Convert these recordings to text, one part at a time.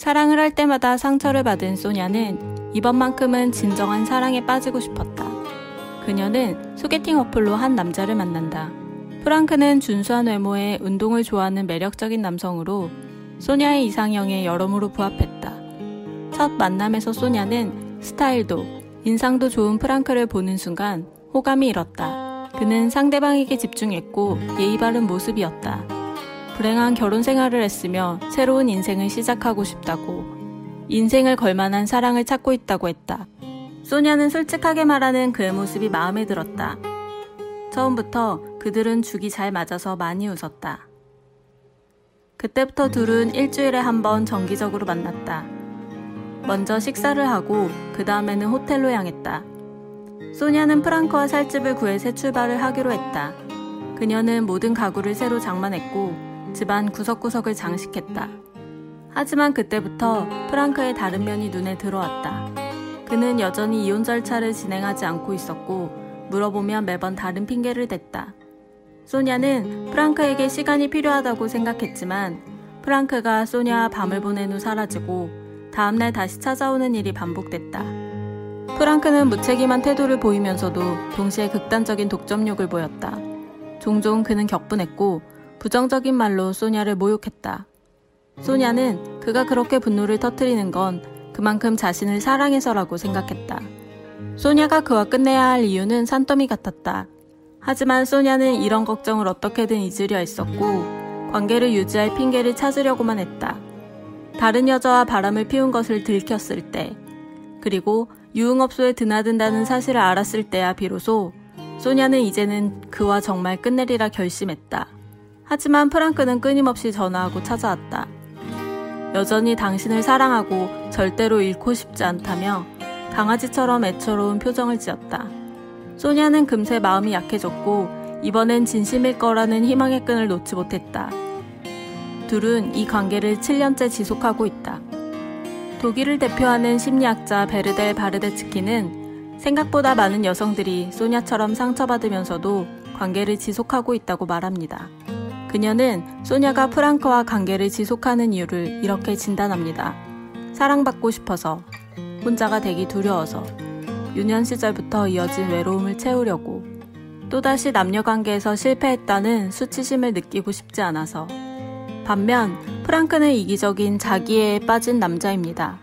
사랑을 할 때마다 상처를 받은 소냐는 이번만큼은 진정한 사랑에 빠지고 싶었다. 그녀는 소개팅 어플로 한 남자를 만난다. 프랑크는 준수한 외모에 운동을 좋아하는 매력적인 남성으로 소냐의 이상형에 여러모로 부합했다. 첫 만남에서 소냐는 스타일도 인상도 좋은 프랑크를 보는 순간 호감이 일었다. 그는 상대방에게 집중했고 예의 바른 모습이었다. 불행한 결혼 생활을 했으며 새로운 인생을 시작하고 싶다고 인생을 걸만한 사랑을 찾고 있다고 했다. 소냐는 솔직하게 말하는 그의 모습이 마음에 들었다. 처음부터 그들은 죽이 잘 맞아서 많이 웃었다. 그때부터 둘은 일주일에 한 번 정기적으로 만났다. 먼저 식사를 하고 그 다음에는 호텔로 향했다. 소냐는 프랑크와 살집을 구해 새 출발을 하기로 했다. 그녀는 모든 가구를 새로 장만했고 집안 구석구석을 장식했다. 하지만 그때부터 프랑크의 다른 면이 눈에 들어왔다. 그는 여전히 이혼 절차를 진행하지 않고 있었고 물어보면 매번 다른 핑계를 댔다. 소냐는 프랑크에게 시간이 필요하다고 생각했지만 프랑크가 소냐와 밤을 보낸 후 사라지고 다음날 다시 찾아오는 일이 반복됐다. 프랑크는 무책임한 태도를 보이면서도 동시에 극단적인 독점욕을 보였다. 종종 그는 격분했고 부정적인 말로 소냐를 모욕했다. 소냐는 그가 그렇게 분노를 터뜨리는 건 그만큼 자신을 사랑해서라고 생각했다. 소냐가 그와 끝내야 할 이유는 산더미 같았다. 하지만 소냐는 이런 걱정을 어떻게든 잊으려 했었고 관계를 유지할 핑계를 찾으려고만 했다. 다른 여자와 바람을 피운 것을 들켰을 때, 그리고 유흥업소에 드나든다는 사실을 알았을 때야 비로소 소냐는 이제는 그와 정말 끝내리라 결심했다. 하지만 프랑크는 끊임없이 전화하고 찾아왔다. 여전히 당신을 사랑하고 절대로 잃고 싶지 않다며 강아지처럼 애처로운 표정을 지었다. 소냐는 금세 마음이 약해졌고 이번엔 진심일 거라는 희망의 끈을 놓지 못했다. 둘은 이 관계를 7년째 지속하고 있다. 독일을 대표하는 심리학자 베르델 바르데츠키는 생각보다 많은 여성들이 소냐처럼 상처받으면서도 관계를 지속하고 있다고 말합니다. 그녀는 소냐가 프랑크와 관계를 지속하는 이유를 이렇게 진단합니다. 사랑받고 싶어서, 혼자가 되기 두려워서, 유년 시절부터 이어진 외로움을 채우려고 또다시 남녀 관계에서 실패했다는 수치심을 느끼고 싶지 않아서 반면 프랑크는 이기적인 자기애에 빠진 남자입니다.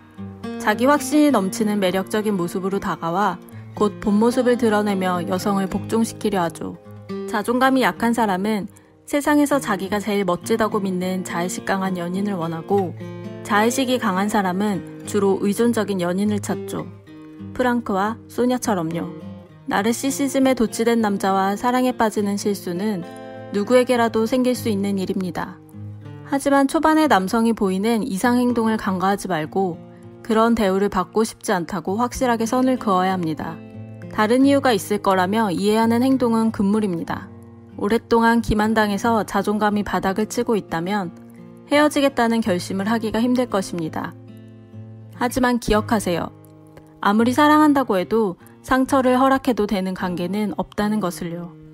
자기 확신이 넘치는 매력적인 모습으로 다가와 곧 본 모습을 드러내며 여성을 복종시키려 하죠. 자존감이 약한 사람은 세상에서 자기가 제일 멋지다고 믿는 자의식 강한 연인을 원하고 자의식이 강한 사람은 주로 의존적인 연인을 찾죠. 프랑크와 소냐처럼요. 나르시시즘에 도취된 남자와 사랑에 빠지는 실수는 누구에게라도 생길 수 있는 일입니다. 하지만 초반에 남성이 보이는 이상 행동을 간과하지 말고 그런 대우를 받고 싶지 않다고 확실하게 선을 그어야 합니다. 다른 이유가 있을 거라며 이해하는 행동은 금물입니다. 오랫동안 기만당해서 자존감이 바닥을 치고 있다면 헤어지겠다는 결심을 하기가 힘들 것입니다. 하지만 기억하세요. 아무리 사랑한다고 해도 상처를 허락해도 되는 관계는 없다는 것을요.